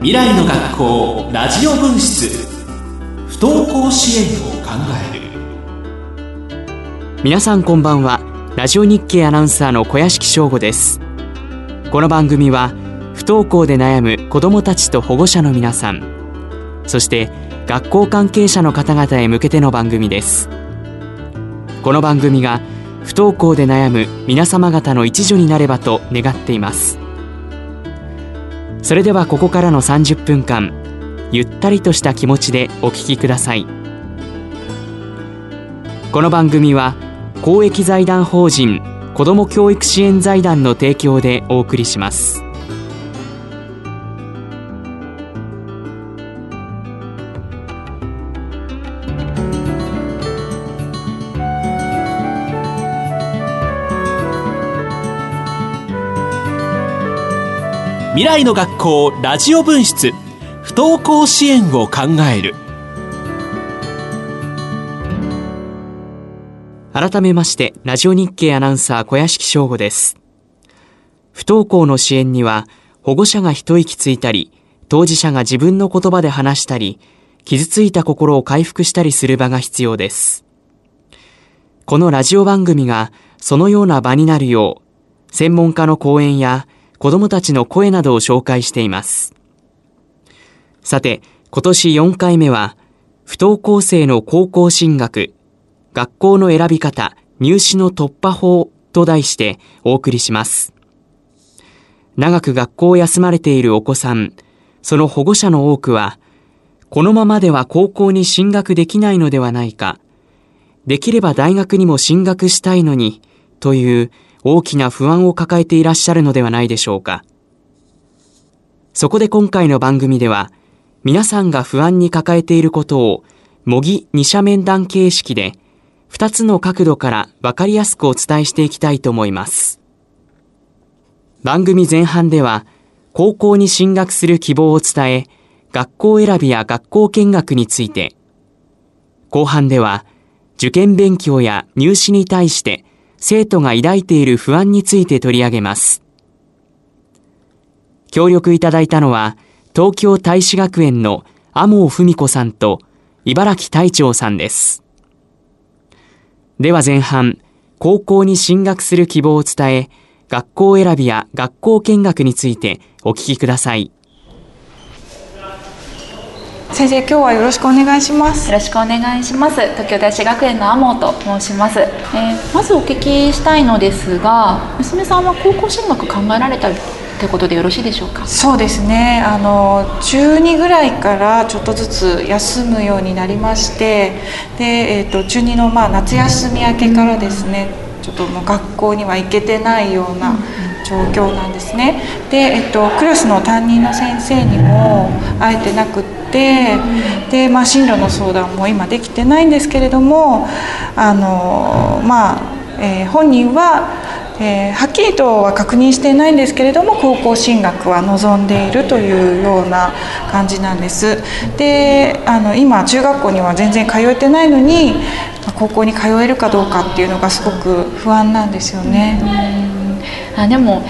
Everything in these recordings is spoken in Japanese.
未来の学校ラジオ分室。不登校支援を考える。皆さんこんばんは。ラジオ日経アナウンサーの小屋敷翔吾です。この番組は不登校で悩む子どもたちと保護者の皆さんそして学校関係者の方々へ向けての番組です。この番組が不登校で悩む皆様方の一助になればと願っています。それではここからの30分間ゆったりとした気持ちでお聞きください。この番組は公益財団法人子ども教育支援財団の提供でお送りします。未来の学校ラジオ分室。不登校支援を考える。改めましてラジオ日経アナウンサー小屋敷翔吾です。不登校の支援には保護者が一息ついたり当事者が自分の言葉で話したり傷ついた心を回復したりする場が必要です。このラジオ番組がそのような場になるよう専門家の講演や子供たちの声などを紹介しています。さて、今年4回目は、不登校生の高校進学、学校の選び方、入試の突破法と題してお送りします。長く学校を休まれているお子さん、その保護者の多くは、このままでは高校に進学できないのではないか、できれば大学にも進学したいのに、という大きな不安を抱えていらっしゃるのではないでしょうか。そこで今回の番組では、皆さんが不安に抱えていることを、模擬二者面談形式で、二つの角度からわかりやすくお伝えしていきたいと思います。番組前半では、高校に進学する希望を伝え、学校選びや学校見学について、後半では、受験勉強や入試に対して生徒が抱いている不安について取り上げます。協力いただいたのは、東京大使学園の天尾文子さんと茨城隊長さんです。では前半、高校に進学する希望を伝え、学校選びや学校見学についてお聞きください。先生今日はよろしくお願いします。よろしくお願いします。東京大師学園の天と申します、えー、まずお聞きしたいのですが娘さんは高校進学考えられたってことでよろしいでしょうか？そうですね。あの中2ぐらいからちょっとずつ休むようになりましてで、えーと、中2のまあ夏休み明けからですねちょっともう学校には行けてないような状況なんですね。で、えっと、クラスの担任の先生にも会えてなくっててで、まあ、進路の相談も今できてないんですけれどもあの、まあえー、本人は、えー、はっきりとは確認していないんですけれども高校進学は望んでいるというような感じなんです。であの今中学校には全然通えてないのに高校に通えるかどうかっていうのがすごく不安なんですよね。あでも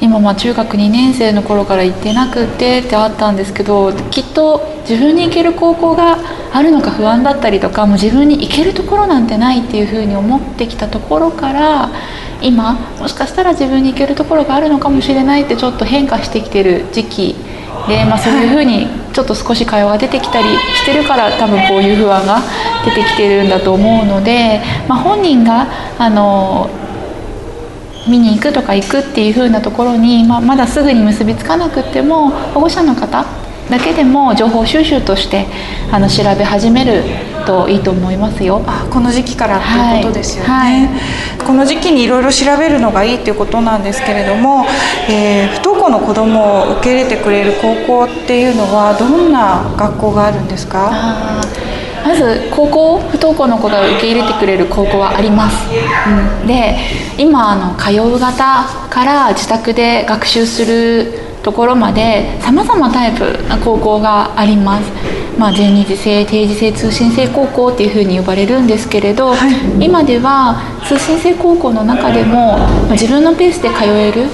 今まあ中学2年生の頃から行ってなくてってあったんですけどきっと自分に行ける高校があるのか不安だったりとかもう自分に行けるところなんてないっていうふうに思ってきたところから今もしかしたら自分に行けるところがあるのかもしれないってちょっと変化してきてる時期で、まあ、そういうふうにちょっと少し会話が出てきたりしてるから多分こういう不安が出てきてるんだと思うので、まあ、本人があの見に行くとか行くっていう風なところに、まあ、まだすぐに結びつかなくても保護者の方だけでも情報収集としてあの調べ始めるといいと思いますよ。あこの時期からっていうことですよね、はいはい、この時期にいろいろ調べるのがいいっていうことなんですけれども、えー、不登校の子どもを受け入れてくれる高校っていうのはどんな学校があるんですか？まず高校不登校の子が受け入れてくれる高校はあります、うん、で今あの通う方から自宅で学習するところまでさまざまタイプな高校があります、まあ、全日制定時制通信制高校っていうふうに呼ばれるんですけれど、はい、今では通信制高校の中でも自分のペースで通える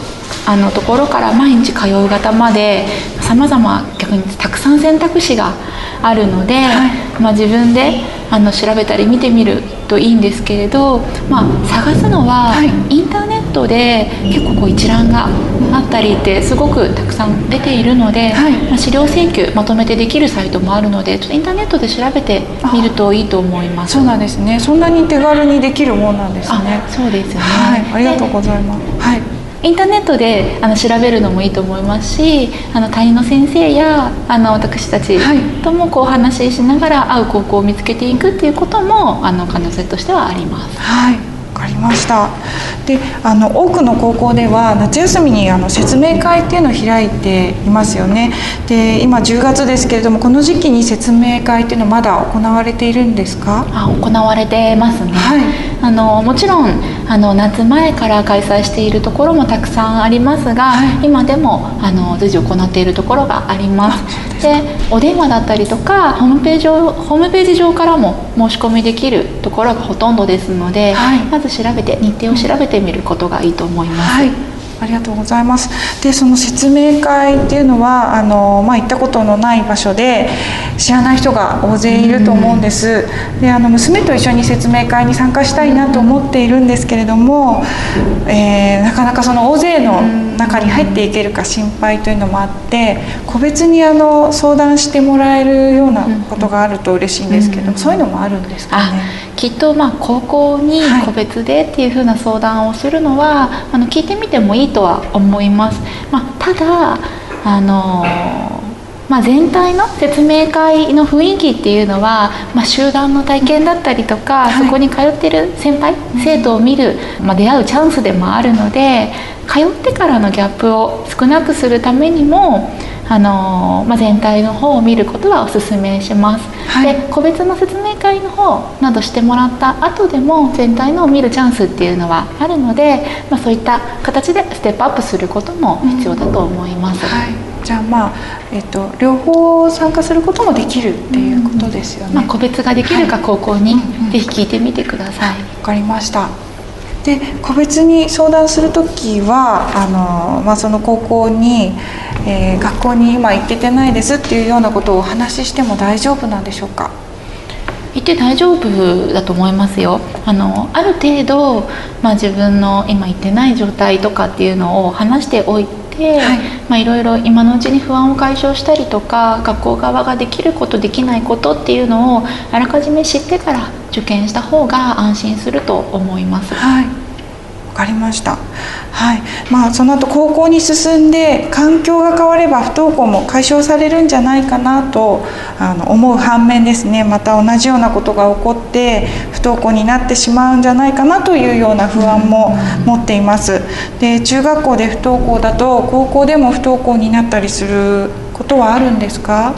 あのところから毎日通う方までさまざま逆にたくさん選択肢があるので、はい、まあ、自分であの調べたり見てみるといいんですけれど、まあ、探すのは、インターネットで結構こう一覧があったりってすごくたくさん出ているので、はい、まあ、資料請求まとめてできるサイトもあるのでちょっとインターネットで調べてみるといいと思います。そうなんですね。そんなに手軽にできるもんなんですね。そうですよね、はい、ありがとうございます。はいインターネットであの調べるのもいいと思いますしあの担任の先生やあの私たちともこう話ししながら会う高校を見つけていくっていうこともあの可能性としてはあります。はい。かりました。であの多くの高校では夏休みにあの説明会っていうのを開いていますよね。で今10月ですけれどもこの時期に説明会っていうのはまだ行われているんですか？あ行われてますね、はい、あのもちろんあの夏前から開催しているところもたくさんありますが、はい、今でもあの随時行っているところがあります。でお電話だったりとかホームページホームページ上からも申し込みできるところがほとんどですので、はい、まず調べて日程を調べてみることがいいと思います。はいありがとうございます。で、その説明会っていうのはあのまあ、行ったことのない場所で知らない人が大勢いると思うんです。で、あの娘と一緒に説明会に参加したいなと思っているんですけれども、えー、なかなかその大勢の中に入っていけるか心配というのもあって、個別にあの相談してもらえるようなことがあると嬉しいんですけど、そういうのもあるんですかね。きっとまあ高校に個別でっていうふうな相談をするのは、はい、あの聞いてみてもいいとは思います。まあ、ただあのまあ、全体の説明会の雰囲気っていうのは、まあ、集団の体験だったりとか、はい、そこに通ってる先輩、生徒を見る、まあ、出会うチャンスでもあるので通ってからのギャップを少なくするためにもあのまあ、全体の方を見ることはお勧めします、はい、で個別の説明会の方などしてもらった後でも全体のを見るチャンスっていうのはあるので、まあ、そういった形でステップアップすることも必要だと思います、うんはい、じゃあまあ、えっと、両方参加することもできるっていうことですよね、まあ、個別ができるか高校に、ぜひ聞いてみてください。わ、かりましたで個別に相談する時はあの、まあ、その高校に、えー、学校に今行っててないですっていうようなことをお話ししても大丈夫なんでしょうか？行って大丈夫だと思いますよ。あのある程度、まあ、自分の今行ってない状態とかっていうのを話しておいて、はいまあ、いろいろ今のうちに不安を解消したりとか学校側ができることできないことっていうのをあらかじめ知ってから受験した方が安心すると思います。はいかりました。はい。まあその後高校に進んで環境が変われば不登校も解消されるんじゃないかなとあの思う反面ですね。また同じようなことが起こって不登校になってしまうんじゃないかなというような不安も持っています。で中学校で不登校だと高校でも不登校になったりすることはあるんですか？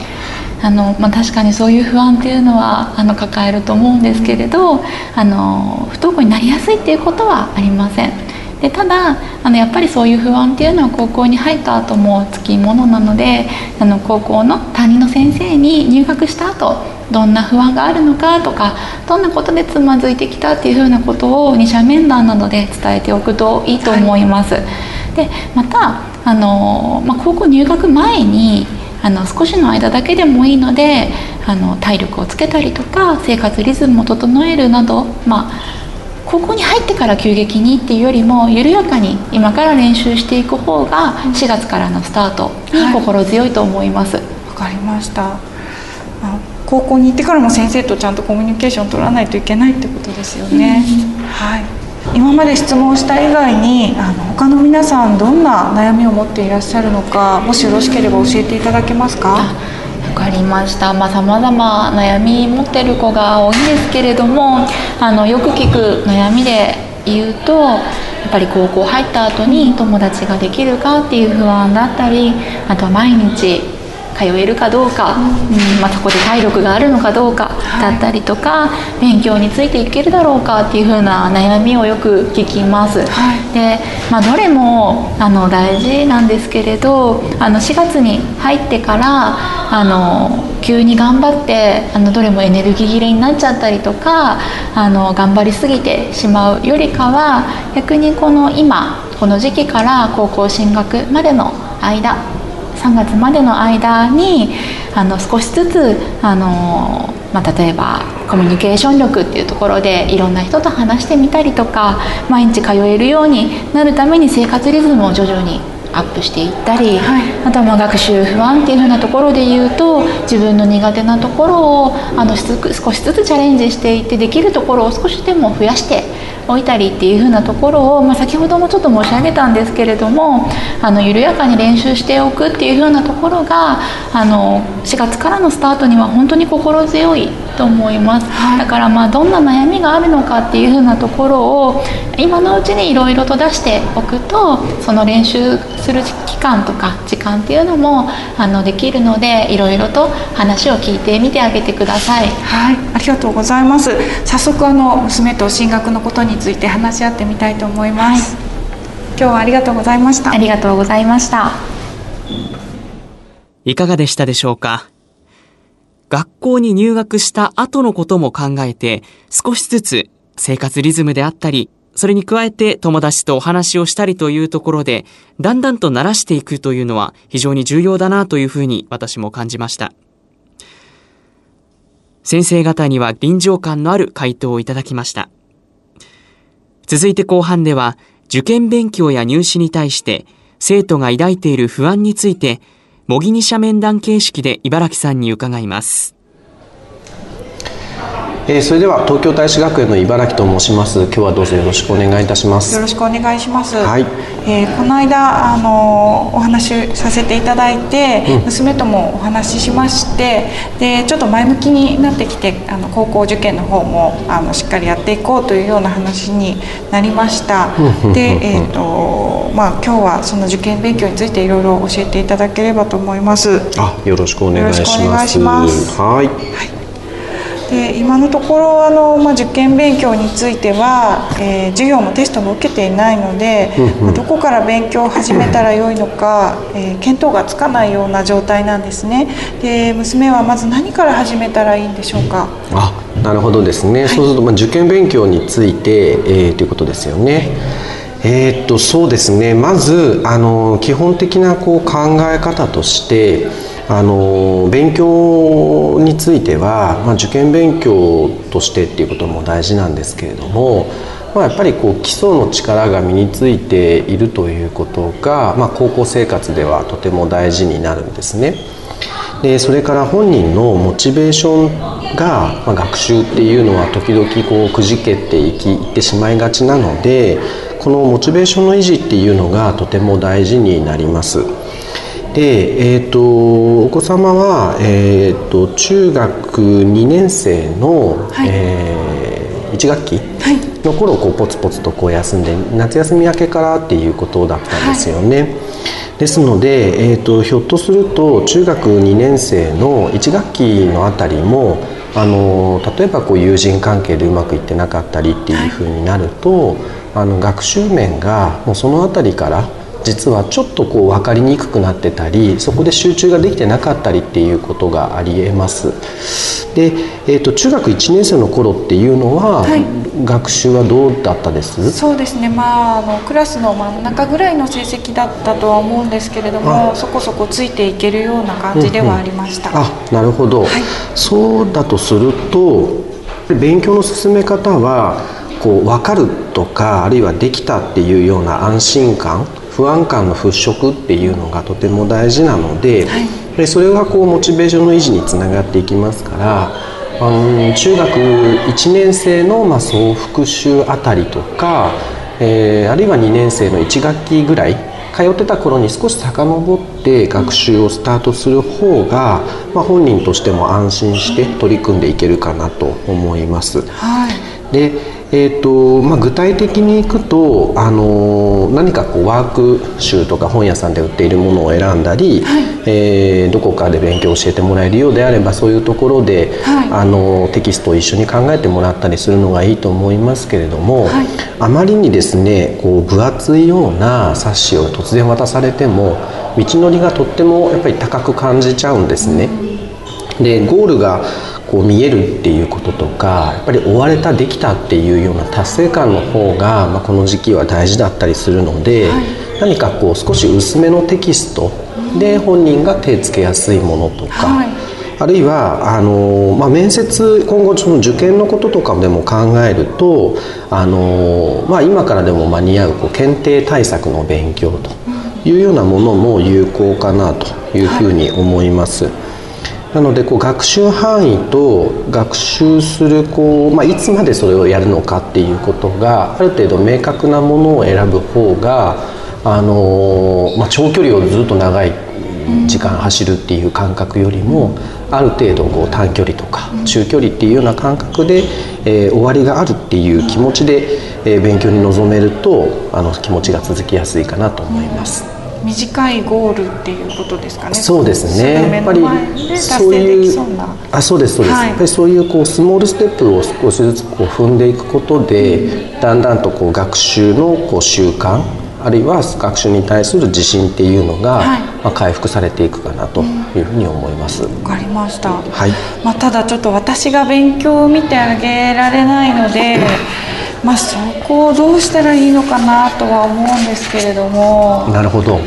あのまあ、確かにそういう不安っていうのはあの抱えると思うんですけれどあの不登校になりやすいっていうことはありませんでただあのやっぱりそういう不安っていうのは高校に入った後もつきものなのであの高校の担任の先生に入学した後どんな不安があるのかとかどんなことでつまずいてきたっていうふうなことを二者面談などで伝えておくといいと思います。はい、でまたあの、まあ、高校入学前にあの少しの間だけでもいいのであの体力をつけたりとか生活リズムを整えるなど、まあ、高校に入ってから急激にっていうよりも緩やかに今から練習していく方が4月からのスタートに心強いと思います。わ、はい、かりました。高校に行ってからも先生とちゃんとコミュニケーション取らないといけないってことですよね。うん、はい今まで質問した以外にあの他の皆さんどんな悩みを持っていらっしゃるのかもしよろしければ教えていただけますか？わかりました。まあ様々悩み持ってる子が多いんですけれどもあのよく聞く悩みで言うとやっぱり高校入った後に友達ができるかっていう不安だったりあとは毎日通えるかどうか、うん。まあ、そこで体力があるのかどうかだったりとか、はい、勉強についていけるだろうかっていう風な悩みをよく聞きます、はい、で、まあ、どれもあの大事なんですけれどあの4月に入ってからあの急に頑張ってあのどれもエネルギー切れになっちゃったりとかあの頑張りすぎてしまうよりかは逆にこの今この時期から高校進学までの間3月までの間にあの少しずつあの、まあ、例えばコミュニケーション力っていうところでいろんな人と話してみたりとか毎日通えるようになるために生活リズムを徐々にアップしていったり、はい、あとはまあ学習不安っていうふうなところで言うと自分の苦手なところをあの少しずつチャレンジしていってできるところを少しでも増やして置いたりっていう風なところを、まあ、先ほどもちょっと申し上げたんですけれどもあの緩やかに練習しておくっていう風なところがあの4月からのスタートには本当に心強いと思います、はい、だからまあどんな悩みがあるのかっていう風なところを今のうちにいろいろと出しておくとその練習する期間とか時間っていうのもあのできるのでいろいろと話を聞いてみてあげてください。はい、ありがとうございます。早速あの娘と進学のことについて話し合ってみたいと思います、はい、今日はありがとうございました。ありがとうございました。いかがでしたでしょうか？学校に入学した後のことも考えて少しずつ生活リズムであったりそれに加えて友達とお話をしたりというところで、だんだんと慣らしていくというのは非常に重要だなというふうに私も感じました。先生方には臨場感のある回答をいただきました。続いて後半では、受験勉強や入試に対して生徒が抱いている不安について、模擬二者面談形式で茨城さんに伺います。えー、それでは東京大使学園の茨城と申します。今日はどうぞよろしくお願いいたします。よろしくお願いします。はい、えー、この間あのお話しさせていただいて、うん、娘ともお話ししましてでちょっと前向きになってきてあの高校受験の方もあのしっかりやっていこうというような話になりました、でえっ、ー、とまあ今日はその受験勉強についていろいろ教えていただければと思います。あよろしくお願いします。はい、はいで今のところあの、まあ、受験勉強については、えー、授業もテストも受けていないので、まあ、どこから勉強を始めたらよいのか、えー、見当がつかないような状態なんですね。で娘はまず何から始めたらいいんでしょうか？あなるほどですね、はい、そうすると、まあ、受験勉強について、えー、ということですよね。えー、っとそうですね。まずあの基本的なこう考え方としてあの勉強については、まあ、受験勉強としてっていうことも大事なんですけれども、まあ、やっぱりこう基礎の力が身についているということが、まあ、高校生活ではとても大事になるんですね。でそれから本人のモチベーションが、まあ、学習っていうのは時々こうくじけていきいってしまいがちなのでこのモチベーションの維持っていうのがとても大事になります。で、えーと、お子様は、えーと、中学2年生の、はい、えー、1学期の頃こうポツポツとこう休んで夏休み明けからっていうことだったんですよね。はい、ですので、えーと、ひょっとすると中学2年生の1学期のあたりもあの例えばこう友人関係でうまくいってなかったりっていうふうになると、はい、あの学習面がもうその辺りから実はちょっとこう分かりにくくなってたりそこで集中ができてなかったりっていうことがありえます。で、えーと、中学1年生の頃っていうのは、はい、学習はどうだったです？そうですね。まああのクラスの真ん中ぐらいの成績だったとは思うんですけれどもそこそこついていけるような感じではありました、うんうん、あなるほど、はい、そうだとすると勉強の進め方はこう分かるとかあるいはできたっていうような安心感不安感の払拭っていうのがとても大事なのではい、でそれがこうモチベーションの維持につながっていきますからあの中学1年生のまあ総復習あたりとか、えー、あるいは2年生の1学期ぐらい通ってた頃に少し遡って学習をスタートする方が、まあ、本人としても安心して取り組んでいけるかなと思います。はい、でえーとまあ、具体的にいくと、あの何かこうワーク集とか本屋さんで売っているものを選んだり、はい、えー、どこかで勉強を教えてもらえるようであればそういうところで、はい、あのテキストを一緒に考えてもらったりするのがいいと思いますけれども、はい、あまりにですねこう分厚いような冊子を突然渡されても道のりがとってもやっぱり高く感じちゃうんですね。でゴールがこう見えるっていうこととかやっぱり追われたできたっていうような達成感の方が、まあ、この時期は大事だったりするので、はい、何かこう少し薄めのテキストで本人が手つけやすいものとか、はいあるいはあの、まあ、面接今後その受験のこととかでも考えるとあの、まあ、今からでも間に合うこう検定対策の勉強というようなものも有効かなというふうに思います。なのでこう学習範囲と学習するこう、まあ、いつまでそれをやるのかっていうことがある程度明確なものを選ぶ方があの、まあ、長距離をずっと長い時間走るっていう感覚よりもある程度こう短距離とか中距離っていうような感覚で、えー終わりがあるっていう気持ちで、えー勉強に臨めるとあの気持ちが続きやすいかなと思います。短いゴールっていうことですかねそうですね。ぐ目の前で達そういうあそうですそうです。はいやっぱりそういうこうスモールステップを少しずつこう踏んでいくことで、だんだんとこう学習のこう習慣あるいは学習に対する自信っていうのが、はいまあ回復されていくかなというふうに思います。わかりました、はい。まあ、ただちょっと私が勉強を見てあげられないので、まあ、そこをどうしたらいいのかなとは思うんですけれどもなるほど。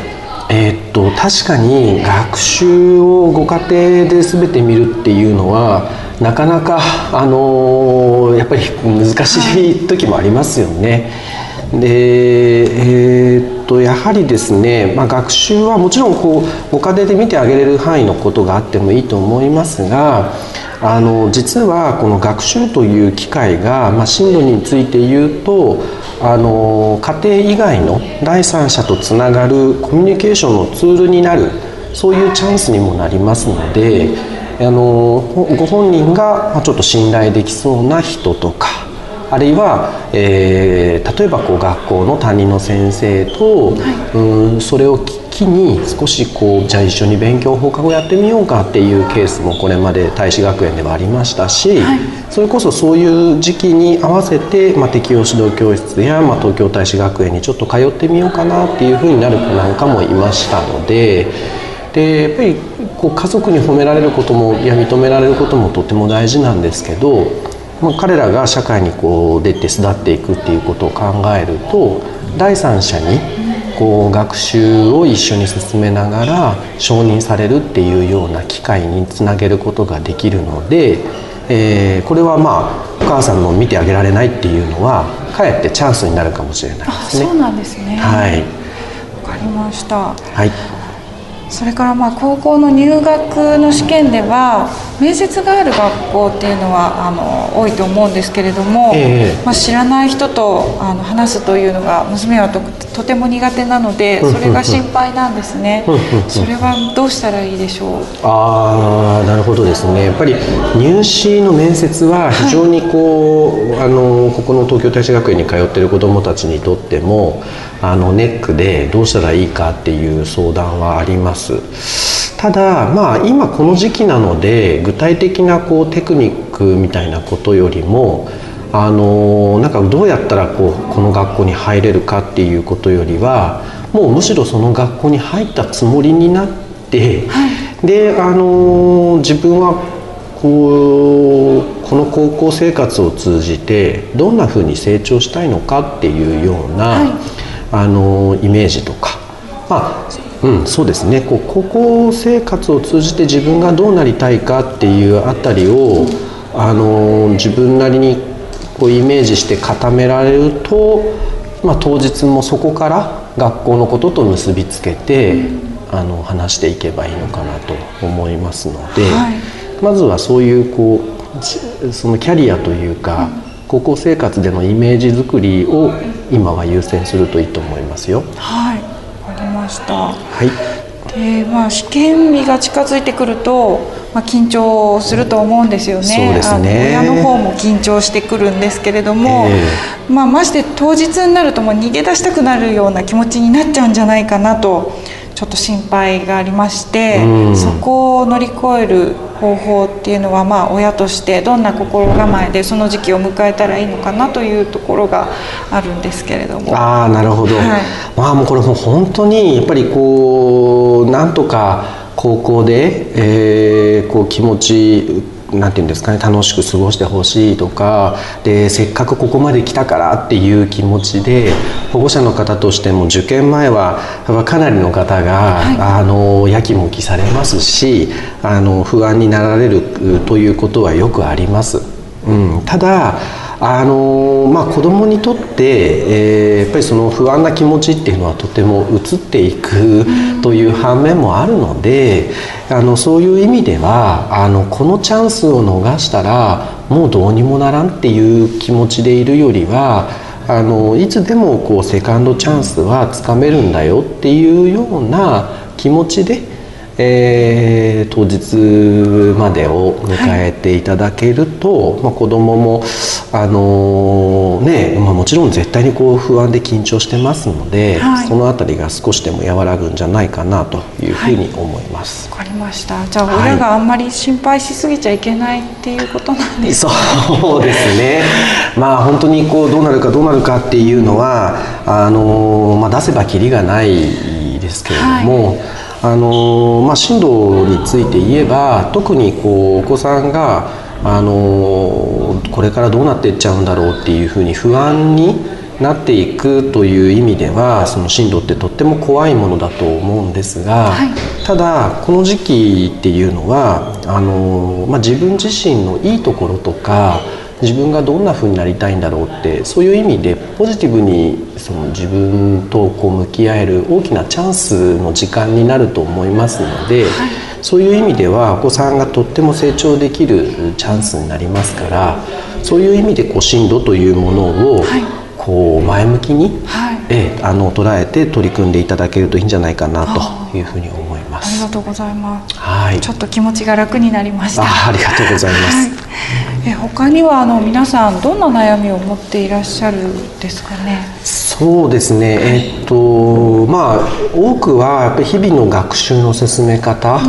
えーっと確かに学習をご家庭で全て見るっていうのはなかなかあのーやっぱり難しい時もありますよね。でえーっとやはりですね、まあ、学習はもちろんこうご家庭で見てあげれる範囲のことがあってもいいと思いますがあの実はこの学習という機会が、まあ、進路について言うとあの家庭以外の第三者とつながるコミュニケーションのツールになるそういうチャンスにもなりますのであのご本人がちょっと信頼できそうな人とかあるいは、えー例えばこう学校の担任の先生と、うんそれを機に少しこうじゃあ一緒に勉強放課後やってみようかっていうケースもこれまで大使学園ではありましたし、それこそそういう時期に合わせて、まあ、適応指導教室や、まあ、東京大使学園にちょっと通ってみようかなっていうふうになる子なんかもいましたので。でやっぱりこう家族に褒められることもいや認められることもとても大事なんですけど、まあ、彼らが社会にこう出て巣立っていくっていうことを考えると第三者にこう学習を一緒に進めながら承認されるっていうような機会につなげることができるので、えーこれはまあお母さんの見てあげられないっていうのはかえってチャンスになるかもしれないあですね。そうなんですね。はい、わかりました。はい。それからまあ高校の入学の試験では面接がある学校っていうのはあの多いと思うんですけれども、ええ。まあ、知らない人とあの話すというのが娘はととても苦手なのでそれが心配なんですね。それはどうしたらいいでしょう？ああなるほどですね。やっぱり入試の面接は非常にこう、あのここの東京大使学園に通っている子どもたちにとってもあのネックでどうしたらいいかっていう相談はありますただまあ今この時期なので具体的なこうテクニックみたいなことよりもあのなんかどうやったらこうこの学校に入れるかっていうことよりはもうむしろその学校に入ったつもりになって、であの自分はこうこの高校生活を通じてどんなふうに成長したいのかっていうような、あのイメージとかまあうん、そうですね。こう高校生活を通じて自分がどうなりたいかっていうあたりをあの自分なりにこうイメージして固められると、まあ、当日もそこから学校のことと結びつけて、あの話していけばいいのかなと思いますので、はい。まずはそういうこうじそのキャリアというか、高校生活でのイメージ作りを今は優先するといいと思いますよ。はいした。はい。でまあ、試験日が近づいてくると、まあ、緊張すると思うんですよね。そうね。親の方も緊張してくるんですけれども、え。まあ、まして当日になるともう逃げ出したくなるような気持ちになっちゃうんじゃないかなとちょっと心配がありまして、うん。そこを乗り越える方法っていうのは、まあ、親としてどんな心構えでその時期を迎えたらいいのかなというところがあるんですけれども。ああなるほど、はい。まあもうこれもう本当にやっぱりこうなんとか高校で、えーこう気持ちなんていうんですかね楽しく過ごしてほしいとかでせっかくここまで来たからっていう気持ちで保護者の方としても受験前はかなりの方が、はい、あのやきもきされますしあの不安になられるということはよくあります。うん、ただあのまあ、子どもにとって、えー、やっぱりその不安な気持ちっていうのはとても移っていくという反面もあるのであのそういう意味ではあのこのチャンスを逃したらもうどうにもならんっていう気持ちでいるよりはあのいつでもこうセカンドチャンスはつかめるんだよっていうような気持ちでえー、当日までを迎えていただけると、はい、まあ、子どもも、あのー、ねまあ、もちろん絶対にこう不安で緊張してますので、はい、その辺りが少しでも和らぐんじゃないかなというふうに思います。わ、はい、かりました。じゃあ親があんまり心配しすぎちゃいけないっていうことなんですか、そうですね。まあ本当にこうどうなるかどうなるかっていうのはあのー、まあ、出せばきりがないですけれども、あのまあ、進路について言えば特にこうお子さんが、あのこれからどうなっていっちゃうんだろうっていうふうに不安になっていくという意味ではその進路ってとっても怖いものだと思うんですが、はい、ただこの時期っていうのはあの、まあ、自分自身のいいところとか自分がどんな風になりたいんだろうってそういう意味でポジティブにその自分とこう向き合える大きなチャンスの時間になると思いますので、はい、そういう意味ではお子さんがとっても成長できるチャンスになりますからそういう意味でこう進路というものを、こう前向きに、はい、えあの捉えて取り組んでいただけるといいんじゃないかなというふうに思います。ありがとうございます。はい。ちょっと気持ちが楽になりました。あありがとうございます。はいえ他にはあの皆さんどんな悩みを持っていらっしゃるですかね？そうですね、えっとまあ多くはやっぱり日々の学習の進め方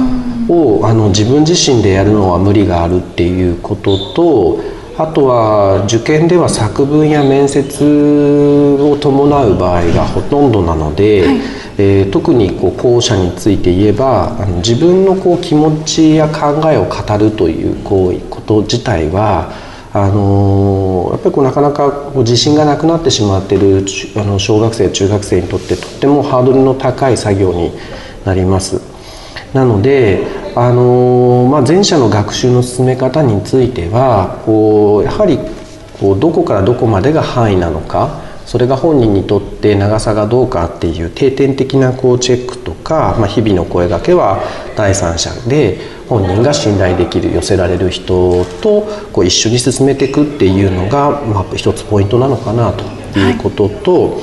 を、あの自分自身でやるのは無理があるっていうこととあとは受験では作文や面接を伴う場合がほとんどなので、はいえー、特にこう後者について言えばあの自分のこう気持ちや考えを語るというこうこと自体はあのー、やっぱりこうなかなかこう自信がなくなってしまっているあの小学生中学生にとってとってもハードルの高い作業になります。なのであの、まあ、前者の学習の進め方についてはこうやはりこうどこからどこまでが範囲なのかそれが本人にとって長さがどうかっていう定点的なこうチェックとか、まあ、日々の声がけは第三者で本人が信頼できる寄せられる人とこう一緒に進めていくっていうのが、まあ、一つポイントなのかなということと、はい、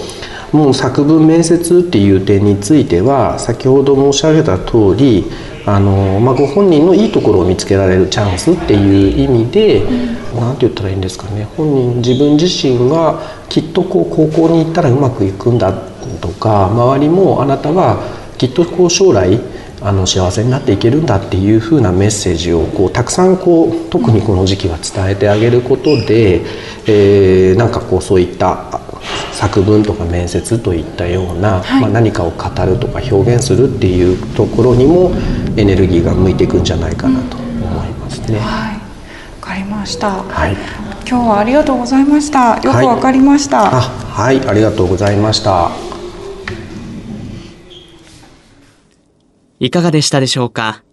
もう作文面接っていう点については先ほど申し上げた通りあの、まあ、ご本人のいいところを見つけられるチャンスっていう意味で何、うん、て言ったらいいんですかね。本人自分自身がきっとこう高校に行ったらうまくいくんだとか周りもあなたはきっとこう将来あの幸せになっていけるんだっていうふうなメッセージをこうたくさんこう特にこの時期は伝えてあげることで、えー、なんかこうそういった作文とか面接といったような、はい、まあ、何かを語るとか表現するっていうところにもエネルギーが向いていくんじゃないかなと思いますね。はい、わかりました。はい。今日はありがとうございました。よくわかりました。はい、あ、はい、ありがとうございました。いかがでしたでしょうか？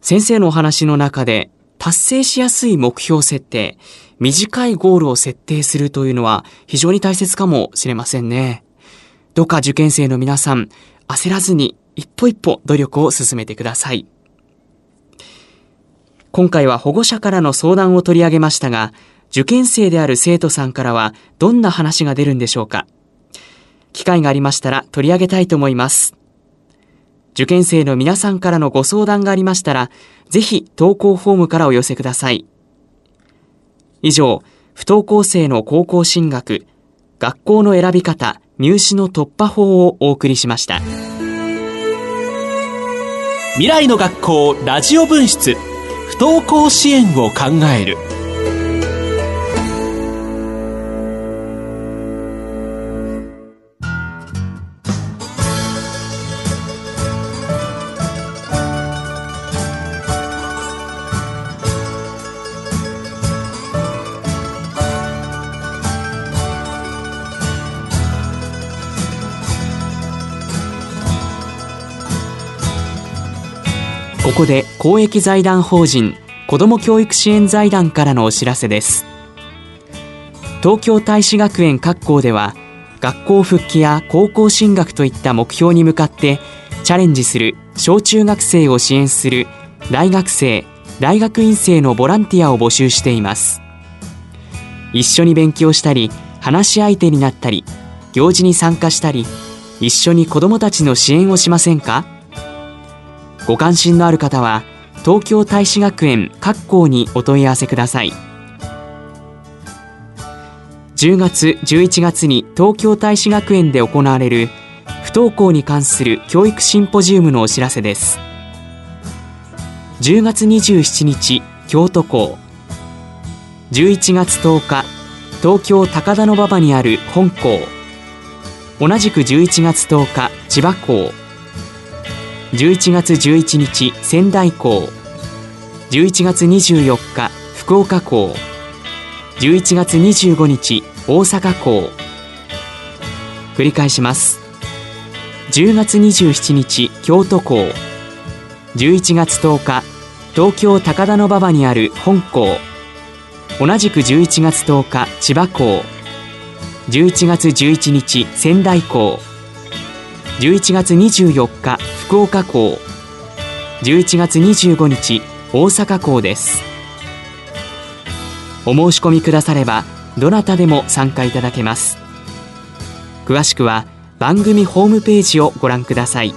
先生のお話の中で達成しやすい目標設定、短いゴールを設定するというのは非常に大切かもしれませんね。どうか受験生の皆さん、焦らずに一歩一歩努力を進めてください。今回は保護者からの相談を取り上げましたが、受験生である生徒さんからはどんな話が出るんでしょうか機会がありましたら取り上げたいと思います。受験生の皆さんからのご相談がありましたら、ぜひ投稿フォームからお寄せください。以上、不登校生の高校進学、学校の選び方、入試の突破法をお送りしました。未来の学校ラジオ分室、不登校支援を考える。ここで公益財団法人子ども教育支援財団からのお知らせです。東京大使学園各校では学校復帰や高校進学といった目標に向かってチャレンジする小中学生を支援する大学生大学院生のボランティアを募集しています。一緒に勉強したり話し相手になったり行事に参加したり一緒に子どもたちの支援をしませんか？ご関心のある方は東京大使学園各校にお問い合わせください。10月11月に東京大使学園で行われる不登校に関する教育シンポジウムのお知らせです。10月27日京都校。11月10日東京高田馬場にある本校。同じく11月10日千葉校。11月11日仙台校11月24日福岡校11月25日大阪港。繰り返します。10月27日京都港。11月10日東京高田馬場にある本港。同じく11月10日千葉港。11月11日仙台港。11月24日福岡港。11月25日大阪港です。お申し込みくださればどなたでも参加いただけます。詳しくは番組ホームページをご覧ください。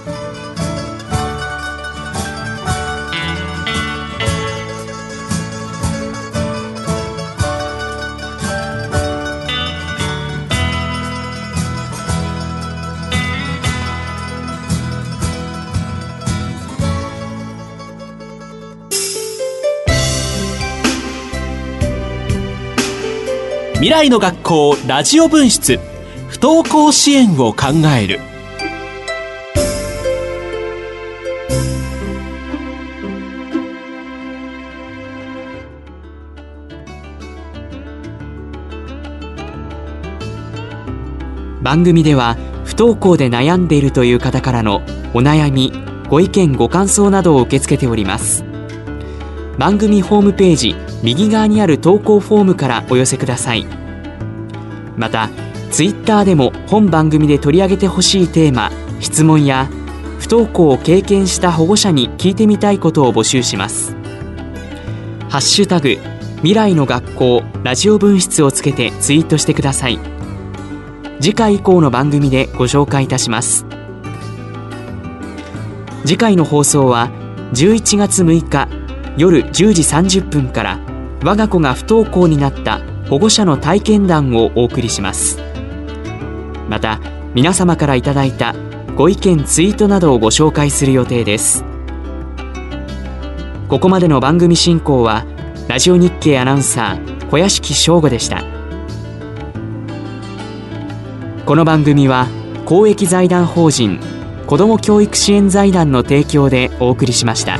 未来の学校ラジオ分室。不登校支援を考える。番組では不登校で悩んでいるという方からのお悩みご意見ご感想などを受け付けております。番組ホームページ右側にある投稿フォームからお寄せください。またツイッターでも本番組で取り上げてほしいテーマ質問や不登校を経験した保護者に聞いてみたいことを募集します。ハッシュタグ未来の学校ラジオ分室をつけてツイートしてください。次回以降の番組でご紹介いたします。次回の放送は11月6日夜10時30分から我が子が不登校になった保護者の体験談をお送りします。また皆様からいただいたご意見ツイートなどをご紹介する予定です。ここまでの番組進行はラジオ日経アナウンサー小屋敷翔吾でした。この番組は公益財団法人子ども教育支援財団の提供でお送りしました。